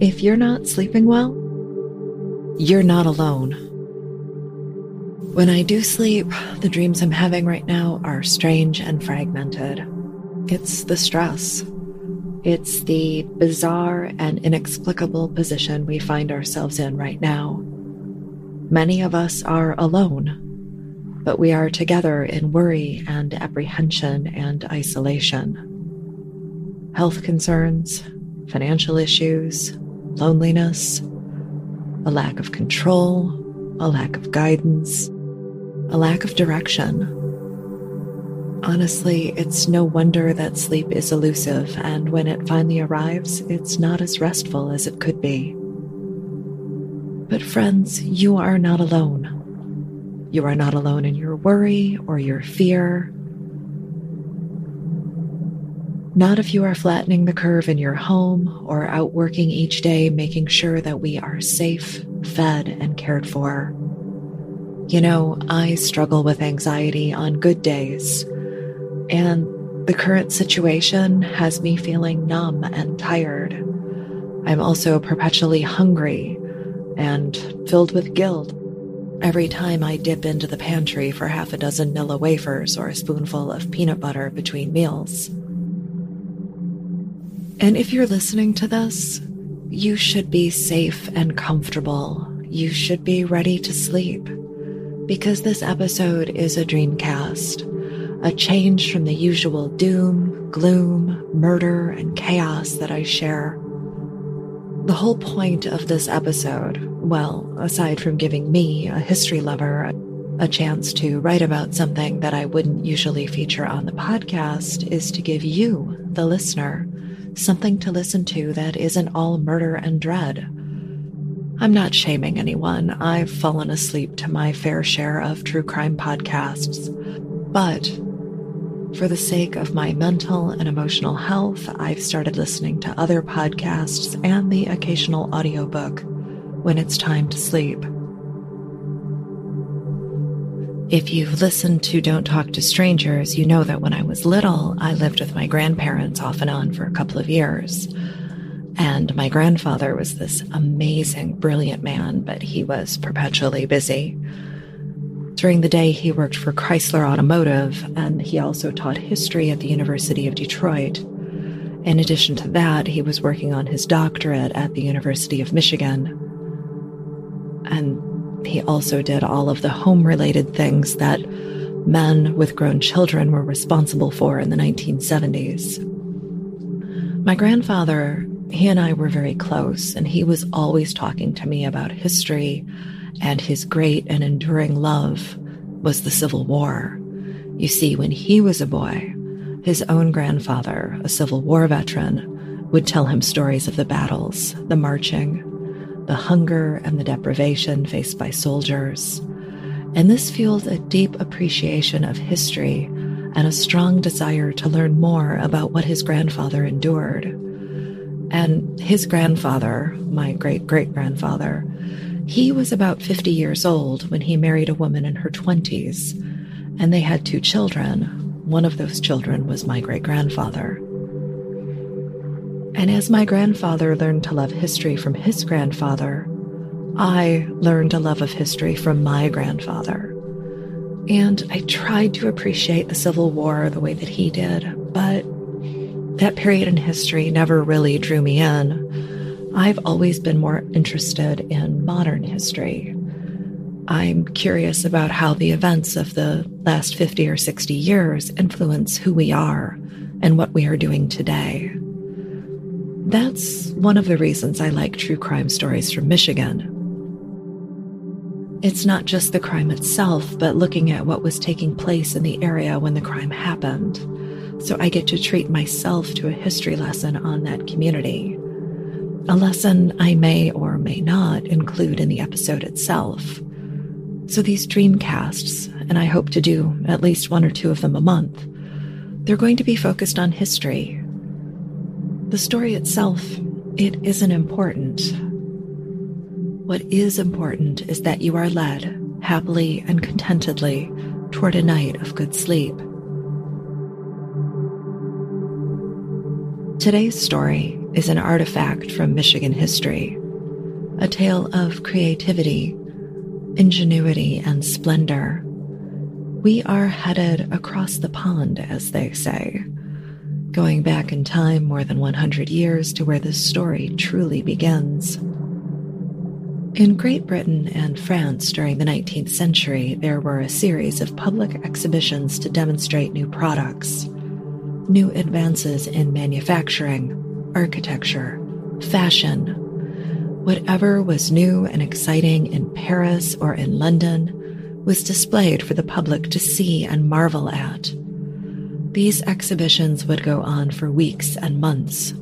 If you're not sleeping well, you're not alone. When I do sleep, the dreams I'm having right now are strange and fragmented. It's the stress. It's the bizarre and inexplicable position we find ourselves in right now. Many of us are alone, but we are together in worry and apprehension and isolation. Health concerns, financial issues, loneliness, a lack of control, a lack of guidance, a lack of direction. Honestly, it's no wonder that sleep is elusive, and when it finally arrives, it's not as restful as it could be. But, friends, you are not alone. You are not alone in your worry or your fear not if you are flattening the curve in your home or out working each day, making sure that we are safe, fed, and cared for. You know, I struggle with anxiety on good days, and the current situation has me feeling numb and tired. I'm also perpetually hungry and filled with guilt every time I dip into the pantry for half a dozen Nilla wafers or a spoonful of peanut butter between meals. And if you're listening to this, you should be safe and comfortable. You should be ready to sleep because this episode is a dreamcast, a change from the usual doom, gloom, murder, and chaos that I share. The whole point of this episode, well, aside from giving me, a history lover, a chance to write about something that I wouldn't usually feature on the podcast, is to give you, the listener, something to listen to that isn't all murder and dread. I'm not shaming anyone. I've fallen asleep to my fair share of true crime podcasts. But for the sake of my mental and emotional health, I've started listening to other podcasts and the occasional audiobook when it's time to sleep. If you've listened to Don't Talk to Strangers, you know that when I was little, I lived with my grandparents off and on for a couple of years. And my grandfather was this amazing, brilliant man, but he was perpetually busy. During the day, he worked for Chrysler Automotive, and he also taught history at the University of Detroit. In addition to that, he was working on his doctorate at the University of Michigan. And he also did all of the home related things that men with grown children were responsible for in the 1970s. My grandfather, he and I were very close, and he was always talking to me about history, and his great and enduring love was the Civil War. You see, when he was a boy, his own grandfather, a Civil War veteran, would tell him stories of the battles, the marching, the hunger and the deprivation faced by soldiers. And this fueled a deep appreciation of history and a strong desire to learn more about what his grandfather endured. And his grandfather, my great great grandfather, he was about 50 years old when he married a woman in her 20s, and they had two children. One of those children was my great grandfather. And as my grandfather learned to love history from his grandfather, I learned a love of history from my grandfather. And I tried to appreciate the Civil War the way that he did, but that period in history never really drew me in. I've always been more interested in modern history. I'm curious about how the events of the last 50 or 60 years influence who we are and what we are doing today. That's one of the reasons I like true crime stories from Michigan. It's not just the crime itself, but looking at what was taking place in the area when the crime happened. So I get to treat myself to a history lesson on that community. A lesson I may or may not include in the episode itself. So these dreamcasts, and I hope to do at least one or two of them a month, they're going to be focused on history, the story itself, it isn't important. What is important is that you are led happily and contentedly toward a night of good sleep. Today's story is an artifact from Michigan history, a tale of creativity, ingenuity, and splendor. We are headed across the pond, as they say, going back in time more than 100 years to where this story truly begins. In Great Britain and France during the 19th century, there were a series of public exhibitions to demonstrate new products, new advances in manufacturing, architecture, fashion. Whatever was new and exciting in Paris or in London was displayed for the public to see and marvel at. These exhibitions would go on for weeks and months,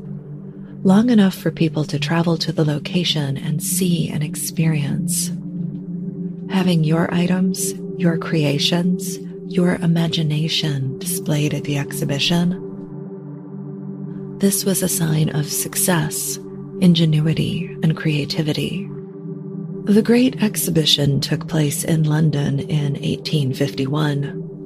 long enough for people to travel to the location and see and experience. Having your items, your creations, your imagination displayed at the exhibition this was a sign of success, ingenuity, and creativity. The Great Exhibition took place in London in 1851.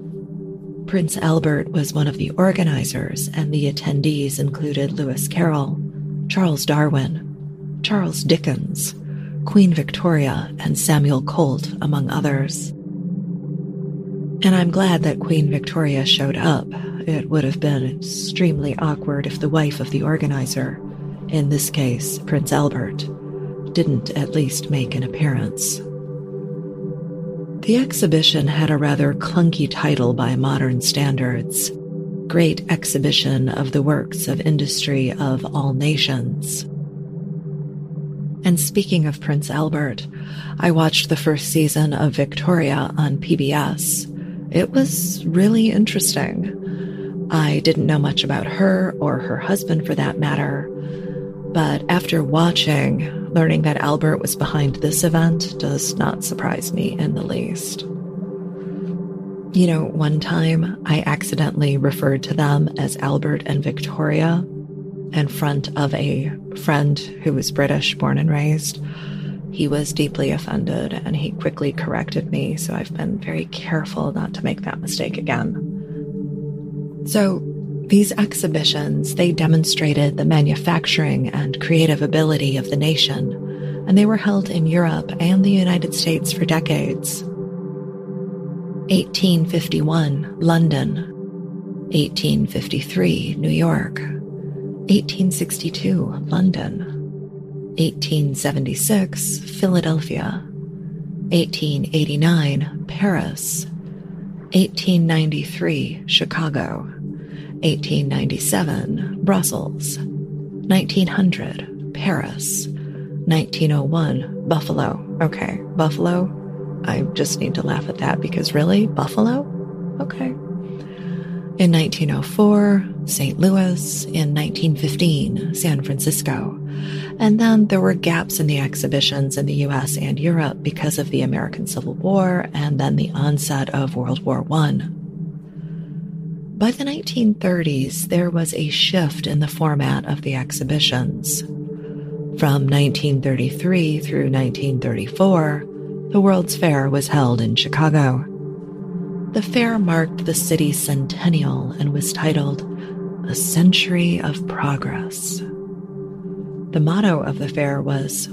Prince Albert was one of the organizers, and the attendees included Lewis Carroll, Charles Darwin, Charles Dickens, Queen Victoria, and Samuel Colt, among others. And I'm glad that Queen Victoria showed up. It would have been extremely awkward if the wife of the organizer, in this case Prince Albert, didn't at least make an appearance. The exhibition had a rather clunky title by modern standards Great Exhibition of the Works of Industry of All Nations. And speaking of Prince Albert, I watched the first season of Victoria on PBS it was really interesting. I didn't know much about her or her husband for that matter, but after watching, learning that Albert was behind this event does not surprise me in the least. You know, one time I accidentally referred to them as Albert and Victoria in front of a friend who was British, born and raised. He was deeply offended and he quickly corrected me, so I've been very careful not to make that mistake again. So, these exhibitions, they demonstrated the manufacturing and creative ability of the nation, and they were held in Europe and the United States for decades. 1851, London. 1853, New York. 1862, London. 1876, Philadelphia. 1889, Paris. 1893, Chicago. 1897, Brussels. 1900, Paris. 1901, Buffalo. Okay, Buffalo. I just need to laugh at that because really? Buffalo? Okay. In 1904, St. Louis. In 1915, San Francisco. And then there were gaps in the exhibitions in the US and Europe because of the American Civil War and then the onset of World War I. By the 1930s, there was a shift in the format of the exhibitions. From 1933 through 1934, the World's Fair was held in Chicago. The fair marked the city's centennial and was titled A Century of Progress. The motto of the fair was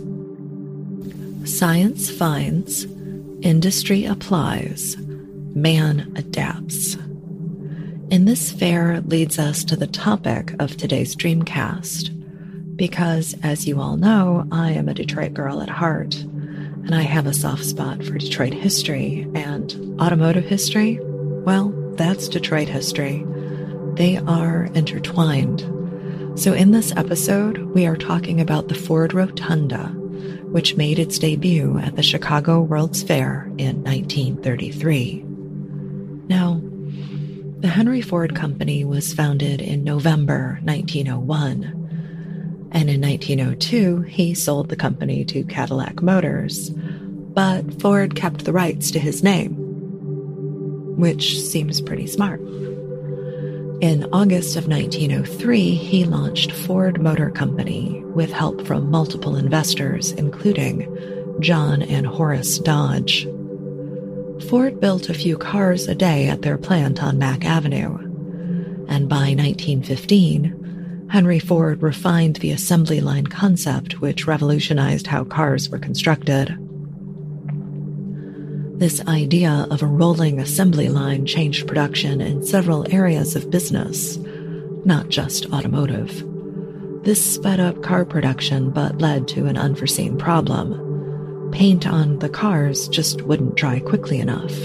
Science finds, industry applies, man adapts. And this fair leads us to the topic of today's Dreamcast, because as you all know, I am a Detroit girl at heart and I have a soft spot for Detroit history and automotive history. Well, that's Detroit history. They are intertwined. So, in this episode, we are talking about the Ford Rotunda, which made its debut at the Chicago World's Fair in 1933. Now, the Henry Ford Company was founded in November 1901 and in 1902, he sold the company to Cadillac Motors, but Ford kept the rights to his name, which seems pretty smart. In August of 1903, he launched Ford Motor Company with help from multiple investors, including John and Horace Dodge. Ford built a few cars a day at their plant on Mack Avenue, and by 1915, Henry Ford refined the assembly line concept, which revolutionized how cars were constructed. This idea of a rolling assembly line changed production in several areas of business, not just automotive. This sped up car production but led to an unforeseen problem. Paint on the cars just wouldn't dry quickly enough.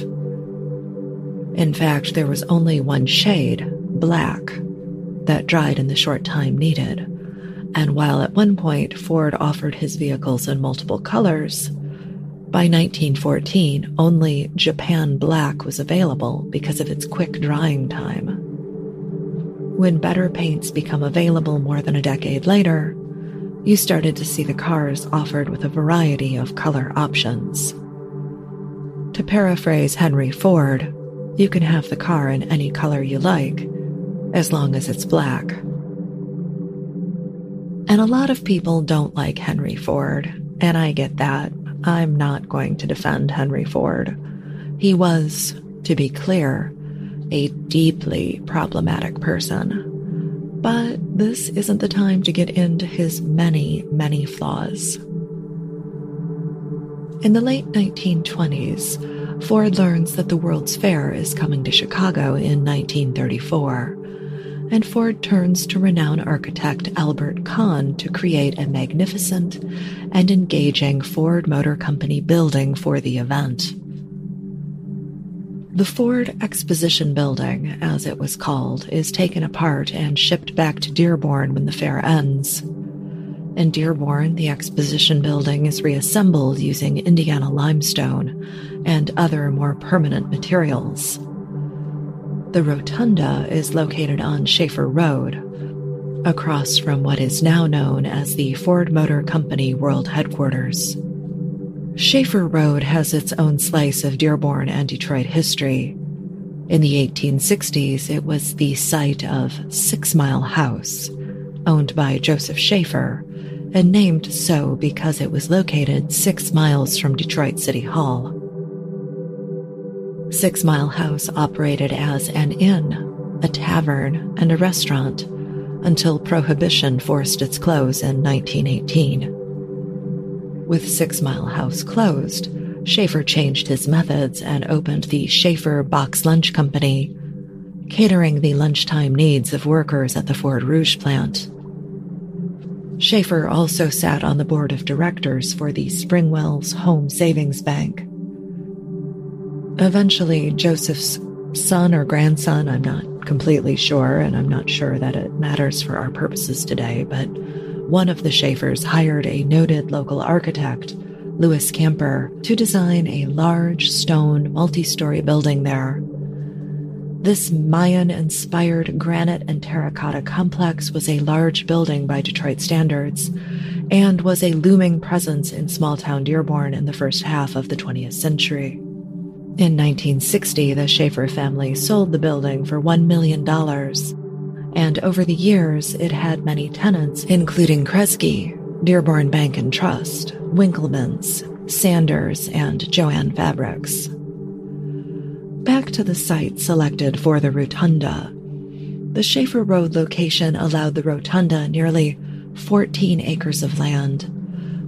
In fact, there was only one shade, black, that dried in the short time needed. And while at one point Ford offered his vehicles in multiple colors, by 1914, only Japan Black was available because of its quick drying time. When better paints become available more than a decade later, you started to see the cars offered with a variety of color options. To paraphrase Henry Ford, you can have the car in any color you like, as long as it's black. And a lot of people don't like Henry Ford, and I get that. I'm not going to defend Henry Ford. He was, to be clear, a deeply problematic person. But this isn't the time to get into his many, many flaws. In the late 1920s, Ford learns that the World's Fair is coming to Chicago in 1934 and Ford turns to renowned architect Albert Kahn to create a magnificent and engaging Ford Motor Company building for the event. The Ford Exposition Building, as it was called, is taken apart and shipped back to Dearborn when the fair ends. In Dearborn, the exposition building is reassembled using Indiana limestone and other more permanent materials. The rotunda is located on Schaefer Road, across from what is now known as the Ford Motor Company World Headquarters. Schaefer Road has its own slice of Dearborn and Detroit history. In the 1860s, it was the site of Six Mile House, owned by Joseph Schaefer, and named so because it was located six miles from Detroit City Hall. Six Mile House operated as an inn, a tavern, and a restaurant until Prohibition forced its close in 1918. With Six Mile House closed, Schaefer changed his methods and opened the Schaefer Box Lunch Company, catering the lunchtime needs of workers at the Ford Rouge plant. Schaefer also sat on the board of directors for the Springwells Home Savings Bank. Eventually, Joseph's son or grandson, I'm not completely sure, and I'm not sure that it matters for our purposes today, but one of the Schaefers hired a noted local architect, Louis Kamper, to design a large stone multi story building there. This Mayan inspired granite and terracotta complex was a large building by Detroit standards and was a looming presence in small town Dearborn in the first half of the 20th century. In 1960, the Schaefer family sold the building for $1 million, and over the years, it had many tenants, including Kresge, Dearborn Bank and Trust, Winkelman's, Sanders, and Jo-Ann Fabrics. Back to the site selected for the rotunda. The Schaefer Road location allowed the rotunda nearly 14 acres of land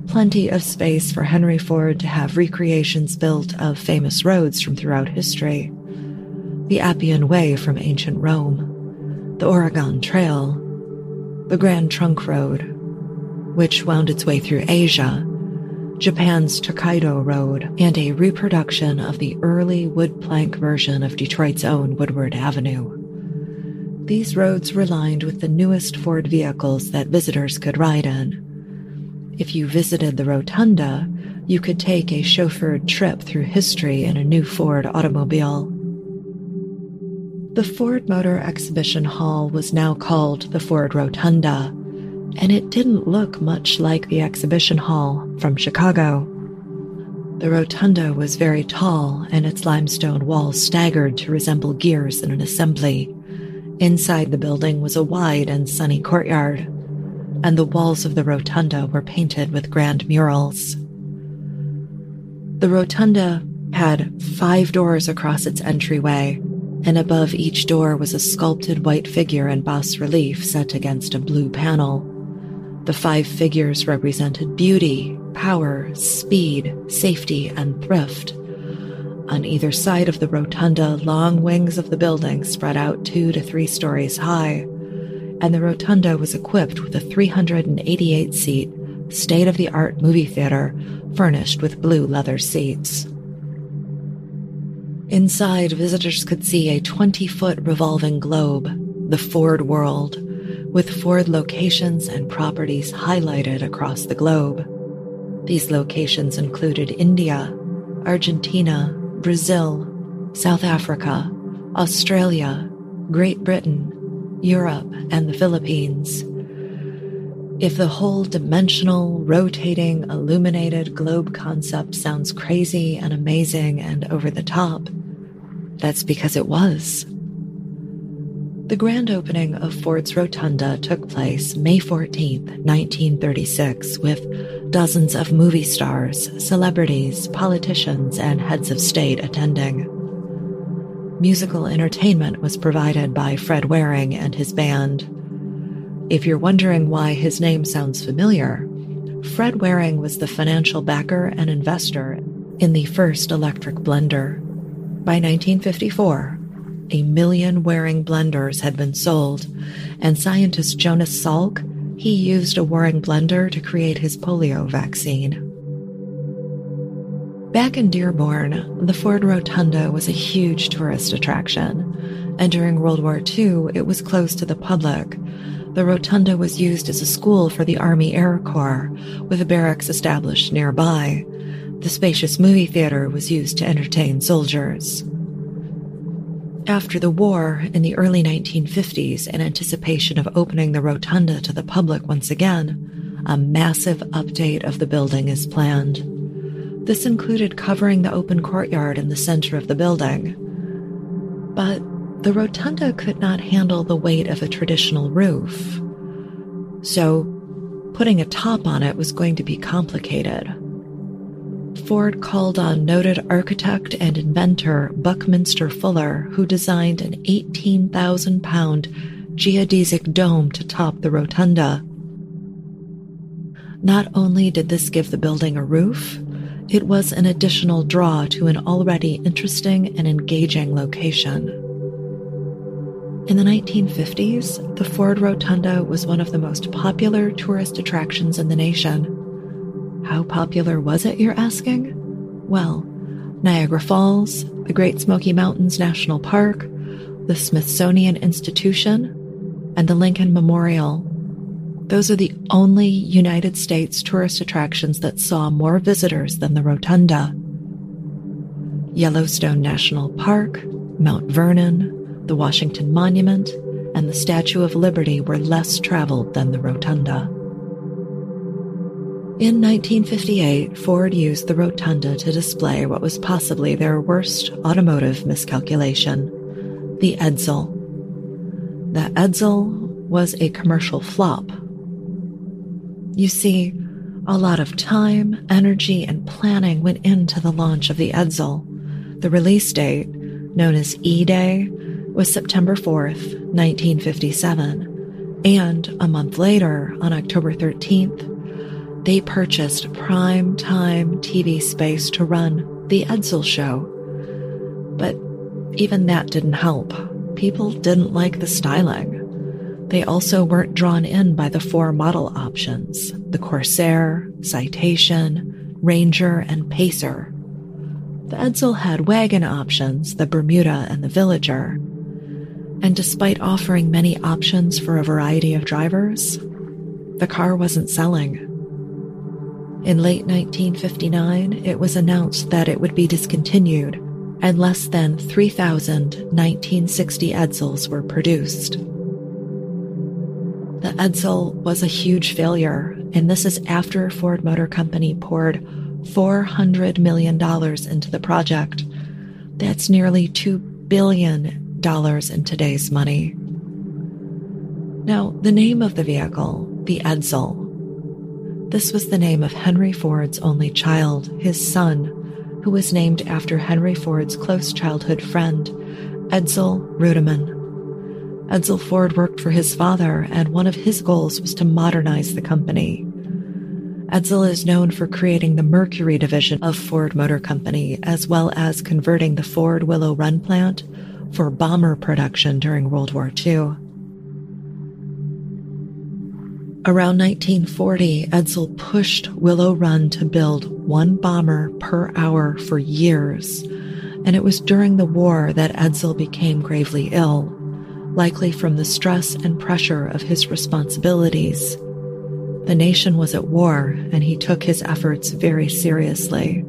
plenty of space for Henry Ford to have recreations built of famous roads from throughout history. The Appian Way from ancient Rome, the Oregon Trail, the Grand Trunk Road, which wound its way through Asia, Japan's Tokaido Road, and a reproduction of the early wood plank version of Detroit's own Woodward Avenue. These roads were lined with the newest Ford vehicles that visitors could ride in if you visited the rotunda, you could take a chauffeured trip through history in a new Ford automobile. The Ford Motor Exhibition Hall was now called the Ford Rotunda, and it didn't look much like the exhibition hall from Chicago. The rotunda was very tall, and its limestone walls staggered to resemble gears in an assembly. Inside the building was a wide and sunny courtyard and the walls of the rotunda were painted with grand murals. The rotunda had five doors across its entryway, and above each door was a sculpted white figure in bas relief set against a blue panel. The five figures represented beauty, power, speed, safety, and thrift. On either side of the rotunda, long wings of the building spread out two to three stories high, and the rotunda was equipped with a 388 seat, state of the art movie theater furnished with blue leather seats. Inside, visitors could see a 20 foot revolving globe, the Ford World, with Ford locations and properties highlighted across the globe. These locations included India, Argentina, Brazil, South Africa, Australia, Great Britain, Europe, and the Philippines. If the whole dimensional, rotating, illuminated globe concept sounds crazy and amazing and over the top, that's because it was. The grand opening of Ford's Rotunda took place May 14, 1936, with dozens of movie stars, celebrities, politicians, and heads of state attending. Musical entertainment was provided by Fred Waring and his band. If you're wondering why his name sounds familiar, Fred Waring was the financial backer and investor in the first electric blender. By 1954, a million Waring blenders had been sold, and scientist Jonas Salk, he used a Waring blender to create his polio vaccine. Back in Dearborn, the Ford Rotunda was a huge tourist attraction, and during World War II, it was closed to the public, the rotunda was used as a school for the Army Air Corps, with a barracks established nearby. The spacious movie theater was used to entertain soldiers. After the war, in the early 1950s, in anticipation of opening the rotunda to the public once again, a massive update of the building is planned. This included covering the open courtyard in the center of the building. But the rotunda could not handle the weight of a traditional roof. So, putting a top on it was going to be complicated. Ford called on noted architect and inventor Buckminster Fuller, who designed an 18,000 pound geodesic dome to top the rotunda. Not only did this give the building a roof, it was an additional draw to an already interesting and engaging location. In the 1950s, the Ford Rotunda was one of the most popular tourist attractions in the nation. How popular was it, you're asking? Well, Niagara Falls, the Great Smoky Mountains National Park, the Smithsonian Institution, and the Lincoln Memorial. Those are the only United States tourist attractions that saw more visitors than the Rotunda. Yellowstone National Park, Mount Vernon, the Washington Monument, and the Statue of Liberty were less traveled than the Rotunda. In 1958, Ford used the Rotunda to display what was possibly their worst automotive miscalculation the Edsel. The Edsel was a commercial flop. You see, a lot of time, energy, and planning went into the launch of the Edsel. The release date, known as E Day, was September 4th, 1957, and a month later, on October 13th, they purchased prime time TV space to run The Edsel Show. But even that didn't help. People didn't like the styling. They also weren't drawn in by the four model options the Corsair, Citation, Ranger, and Pacer. The Edsel had wagon options, the Bermuda and the Villager, and despite offering many options for a variety of drivers, the car wasn't selling. In late 1959, it was announced that it would be discontinued, and less than 3,000 1960 Edsels were produced. The Edsel was a huge failure, and this is after Ford Motor Company poured $400 million into the project. That's nearly $2 billion dollars in today's money. Now, the name of the vehicle, the Edsel, this was the name of Henry Ford's only child, his son, who was named after Henry Ford's close childhood friend, Edsel Ruddiman. Edsel Ford worked for his father, and one of his goals was to modernize the company. Edsel is known for creating the Mercury division of Ford Motor Company, as well as converting the Ford Willow Run plant for bomber production during World War II. Around 1940, Edsel pushed Willow Run to build one bomber per hour for years, and it was during the war that Edsel became gravely ill, likely from the stress and pressure of his responsibilities. The nation was at war, and he took his efforts very seriously.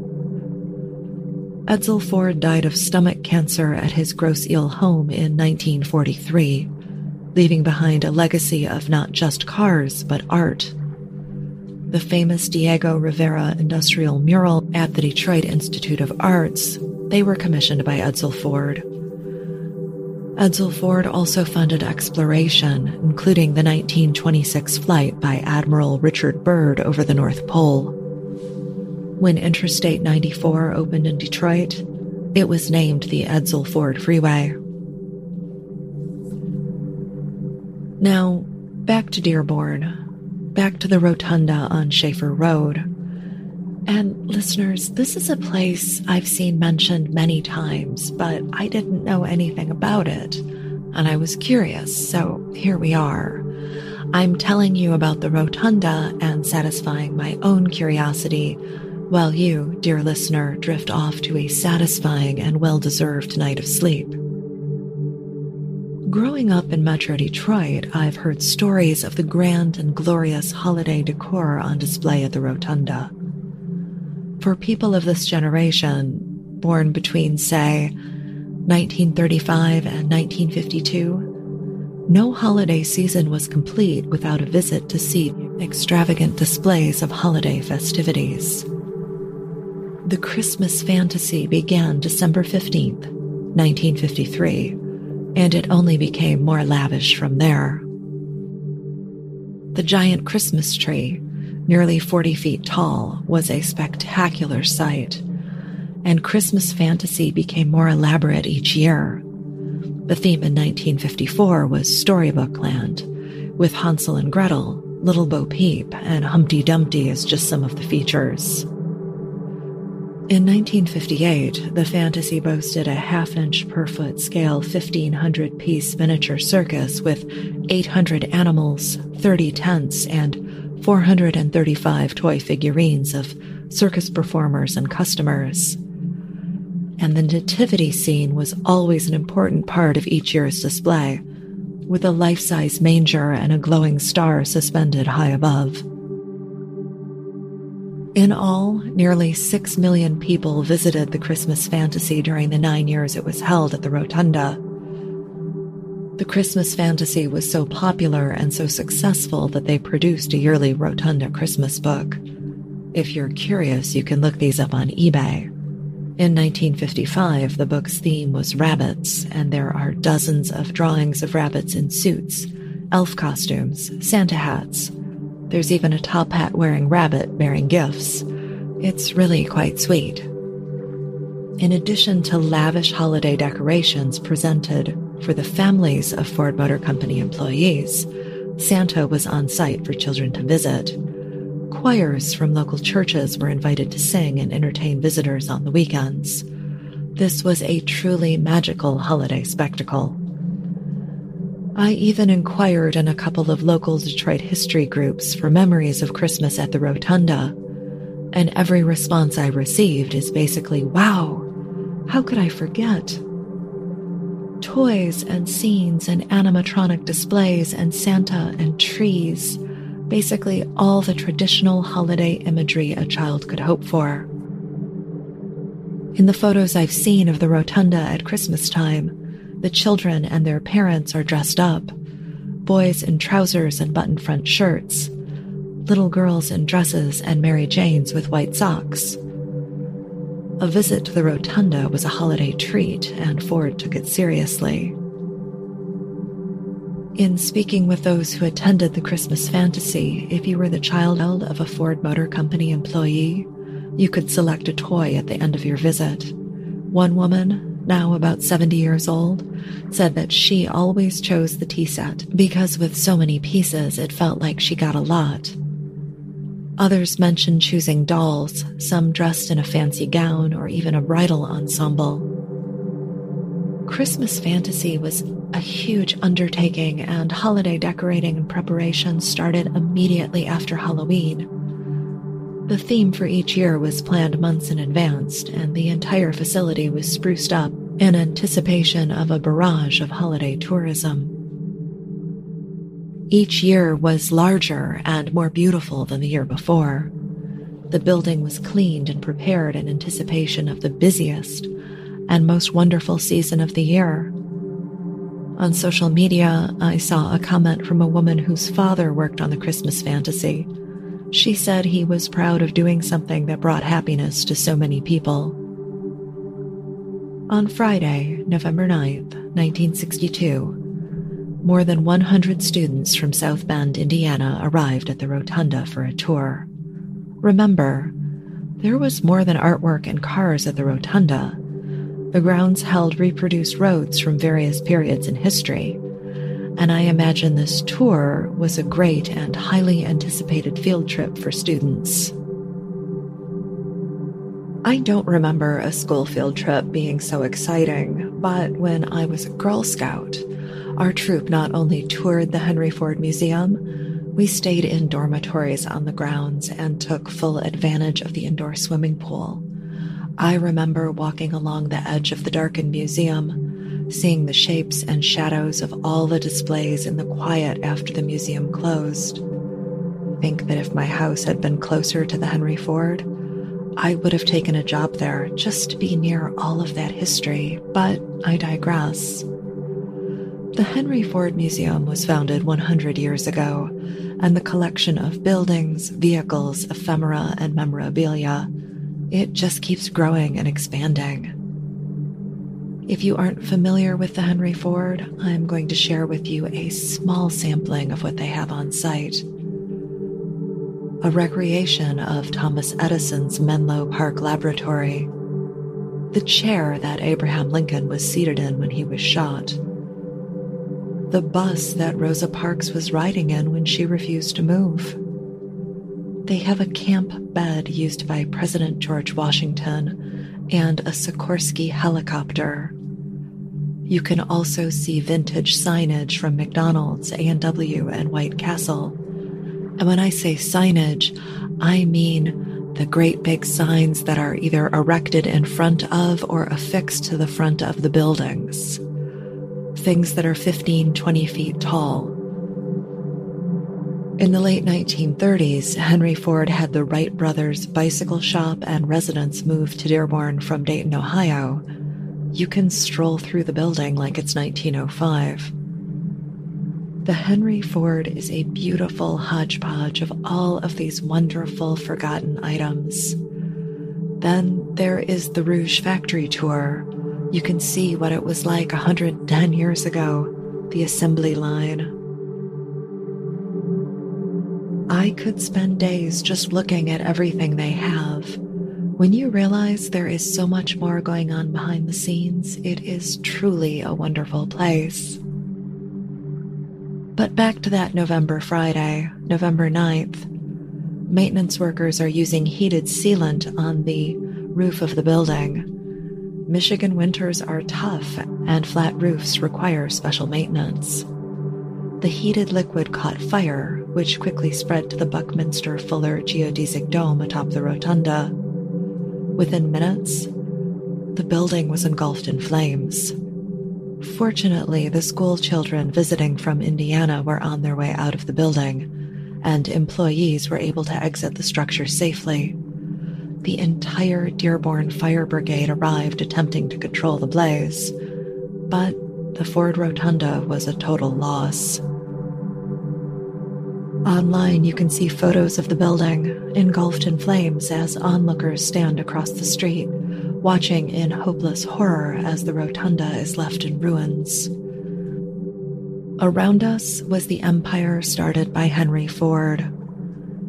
Edsel Ford died of stomach cancer at his Grosse Ile home in 1943, leaving behind a legacy of not just cars, but art. The famous Diego Rivera industrial mural at the Detroit Institute of Arts, they were commissioned by Edsel Ford. Edsel Ford also funded exploration, including the 1926 flight by Admiral Richard Byrd over the North Pole. When Interstate 94 opened in Detroit, it was named the Edsel Ford Freeway. Now, back to Dearborn, back to the rotunda on Schaefer Road. And listeners, this is a place I've seen mentioned many times, but I didn't know anything about it. And I was curious, so here we are. I'm telling you about the rotunda and satisfying my own curiosity, while you, dear listener, drift off to a satisfying and well deserved night of sleep. Growing up in Metro Detroit, I've heard stories of the grand and glorious holiday decor on display at the Rotunda. For people of this generation, born between, say, 1935 and 1952, no holiday season was complete without a visit to see extravagant displays of holiday festivities. The Christmas fantasy began December 15th, 1953, and it only became more lavish from there. The giant Christmas tree, nearly 40 feet tall, was a spectacular sight, and Christmas fantasy became more elaborate each year. The theme in 1954 was Storybook Land, with Hansel and Gretel, Little Bo Peep, and Humpty Dumpty as just some of the features. In 1958, the fantasy boasted a half inch per foot scale 1500 piece miniature circus with 800 animals, 30 tents, and 435 toy figurines of circus performers and customers. And the nativity scene was always an important part of each year's display, with a life size manger and a glowing star suspended high above. In all, nearly 6 million people visited the Christmas Fantasy during the nine years it was held at the Rotunda. The Christmas fantasy was so popular and so successful that they produced a yearly Rotunda Christmas book. If you're curious, you can look these up on eBay. In 1955, the book's theme was rabbits, and there are dozens of drawings of rabbits in suits, elf costumes, Santa hats. There's even a top hat wearing rabbit bearing gifts. It's really quite sweet. In addition to lavish holiday decorations presented for the families of Ford Motor Company employees, Santa was on site for children to visit. Choirs from local churches were invited to sing and entertain visitors on the weekends. This was a truly magical holiday spectacle. I even inquired in a couple of local Detroit history groups for memories of Christmas at the Rotunda, and every response I received is basically, wow, how could I forget? toys and scenes and animatronic displays and Santa and trees, basically all the traditional holiday imagery a child could hope for. In the photos I've seen of the rotunda at Christmas time, the children and their parents are dressed up boys in trousers and button front shirts, little girls in dresses and Mary Janes with white socks. A visit to the rotunda was a holiday treat, and Ford took it seriously. In speaking with those who attended the Christmas Fantasy, if you were the child of a Ford Motor Company employee, you could select a toy at the end of your visit. One woman, now about 70 years old, said that she always chose the tea set because with so many pieces, it felt like she got a lot. Others mentioned choosing dolls, some dressed in a fancy gown or even a bridal ensemble. Christmas fantasy was a huge undertaking, and holiday decorating and preparation started immediately after Halloween. The theme for each year was planned months in advance, and the entire facility was spruced up in anticipation of a barrage of holiday tourism. Each year was larger and more beautiful than the year before. The building was cleaned and prepared in anticipation of the busiest and most wonderful season of the year. On social media, I saw a comment from a woman whose father worked on the Christmas fantasy she said he was proud of doing something that brought happiness to so many people. On Friday, November 9th, 1962, more than 100 students from South Bend, Indiana arrived at the rotunda for a tour. Remember, there was more than artwork and cars at the rotunda. The grounds held reproduced roads from various periods in history, and I imagine this tour was a great and highly anticipated field trip for students. I don't remember a school field trip being so exciting, but when I was a Girl Scout, our troop not only toured the Henry Ford Museum, we stayed in dormitories on the grounds and took full advantage of the indoor swimming pool. I remember walking along the edge of the darkened museum seeing the shapes and shadows of all the displays in the quiet after the museum closed. Think that if my house had been closer to the Henry Ford, I would have taken a job there just to be near all of that history, but I digress. The Henry Ford Museum was founded 100 years ago, and the collection of buildings, vehicles, ephemera, and memorabilia, it just keeps growing and expanding. If you aren't familiar with the Henry Ford, I'm going to share with you a small sampling of what they have on site. A recreation of Thomas Edison's Menlo Park Laboratory, the chair that Abraham Lincoln was seated in when he was shot, the bus that Rosa Parks was riding in when she refused to move. They have a camp bed used by President George Washington and a Sikorsky helicopter you can also see vintage signage from McDonald's, A&W, and White Castle. And when I say signage, I mean the great big signs that are either erected in front of or affixed to the front of the buildings. Things that are 15, 20 feet tall. In the late 1930s, Henry Ford had the Wright brothers' bicycle shop and residence moved to Dearborn from Dayton, Ohio you can stroll through the building like it's 1905. The Henry Ford is a beautiful hodgepodge of all of these wonderful forgotten items. Then there is the Rouge Factory Tour. You can see what it was like 110 years ago, the assembly line. I could spend days just looking at everything they have when you realize there is so much more going on behind the scenes, it is truly a wonderful place. But back to that November Friday, November 9th. Maintenance workers are using heated sealant on the roof of the building. Michigan winters are tough, and flat roofs require special maintenance. The heated liquid caught fire, which quickly spread to the Buckminster Fuller geodesic dome atop the rotunda. Within minutes, the building was engulfed in flames. Fortunately, the school children visiting from Indiana were on their way out of the building, and employees were able to exit the structure safely. The entire Dearborn Fire Brigade arrived attempting to control the blaze, but the Ford Rotunda was a total loss. Online, you can see photos of the building engulfed in flames as onlookers stand across the street, watching in hopeless horror as the rotunda is left in ruins. Around us was the empire started by Henry Ford.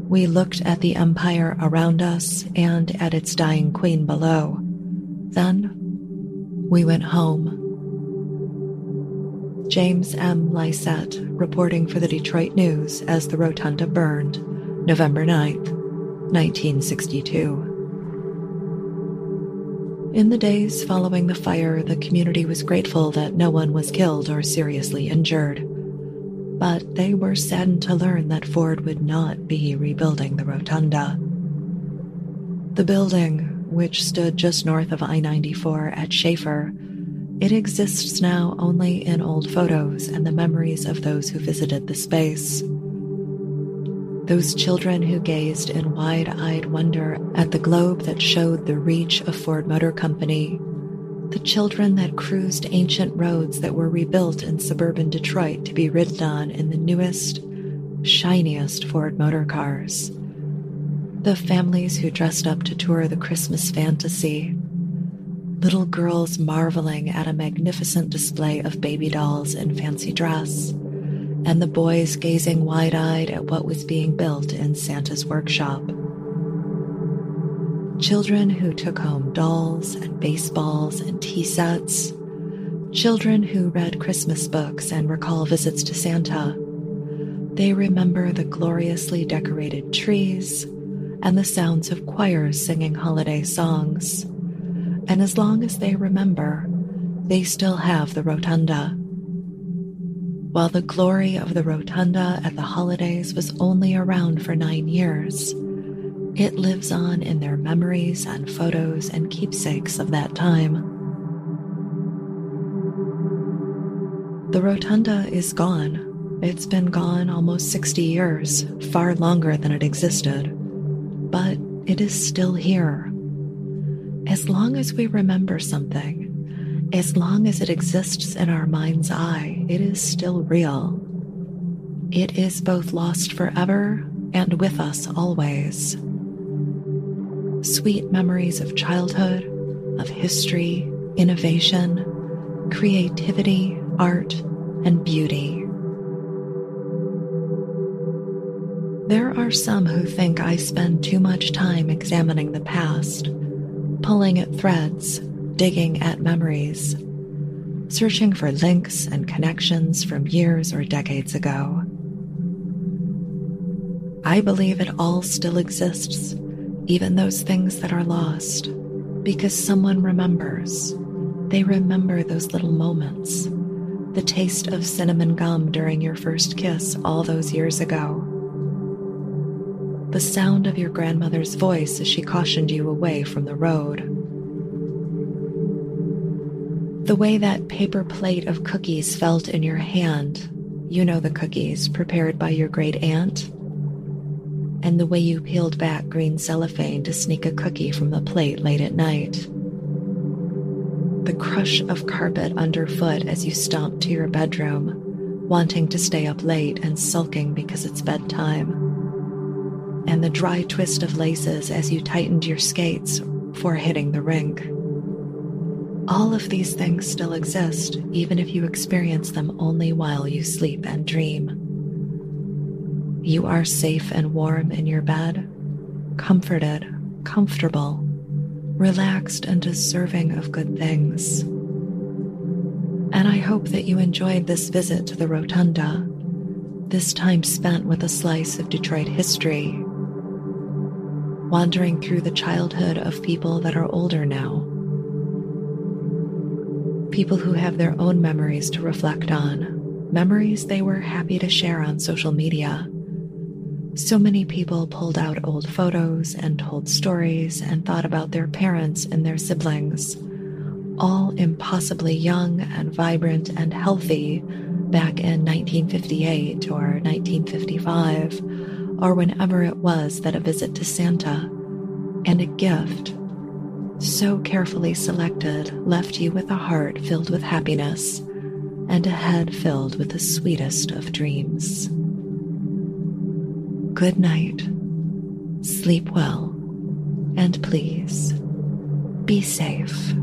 We looked at the empire around us and at its dying queen below. Then We went home. James M. Lysette reporting for the Detroit News as the rotunda burned, November 9th, 1962. In the days following the fire, the community was grateful that no one was killed or seriously injured. But they were saddened to learn that Ford would not be rebuilding the rotunda. The building, which stood just north of I 94 at Schaefer, it exists now only in old photos and the memories of those who visited the space. Those children who gazed in wide eyed wonder at the globe that showed the reach of Ford Motor Company. The children that cruised ancient roads that were rebuilt in suburban Detroit to be ridden on in the newest, shiniest Ford motor cars. The families who dressed up to tour the Christmas fantasy. Little girls marveling at a magnificent display of baby dolls in fancy dress and the boys gazing wide eyed at what was being built in Santa's workshop. Children who took home dolls and baseballs and tea sets. Children who read Christmas books and recall visits to Santa. They remember the gloriously decorated trees and the sounds of choirs singing holiday songs. And as long as they remember, they still have the rotunda while the glory of the rotunda at the holidays was only around for nine years, it lives on in their memories and photos and keepsakes of that time. The rotunda is gone. It's been gone almost 60 years, far longer than it existed. But it is still here. As long as we remember something, as long as it exists in our mind's eye, it is still real. It is both lost forever and with us always. Sweet memories of childhood, of history, innovation, creativity, art, and beauty. There are some who think I spend too much time examining the past, pulling at threads digging at memories, searching for links and connections from years or decades ago. I believe it all still exists, even those things that are lost, because someone remembers. They remember those little moments, the taste of cinnamon gum during your first kiss all those years ago, the sound of your grandmother's voice as she cautioned you away from the road the way that paper plate of cookies felt in your hand, you know the cookies prepared by your great aunt, and the way you peeled back green cellophane to sneak a cookie from the plate late at night. The crush of carpet underfoot as you stomped to your bedroom, wanting to stay up late and sulking because it's bedtime. And the dry twist of laces as you tightened your skates for hitting the rink. All of these things still exist, even if you experience them only while you sleep and dream. You are safe and warm in your bed, comforted, comfortable, relaxed, and deserving of good things. And I hope that you enjoyed this visit to the Rotunda, this time spent with a slice of Detroit history, wandering through the childhood of people that are older now. People who have their own memories to reflect on, memories they were happy to share on social media. So many people pulled out old photos and told stories and thought about their parents and their siblings, all impossibly young and vibrant and healthy back in 1958 or 1955, or whenever it was that a visit to Santa and a gift so carefully selected, left you with a heart filled with happiness and a head filled with the sweetest of dreams. Good night, sleep well, and please be safe.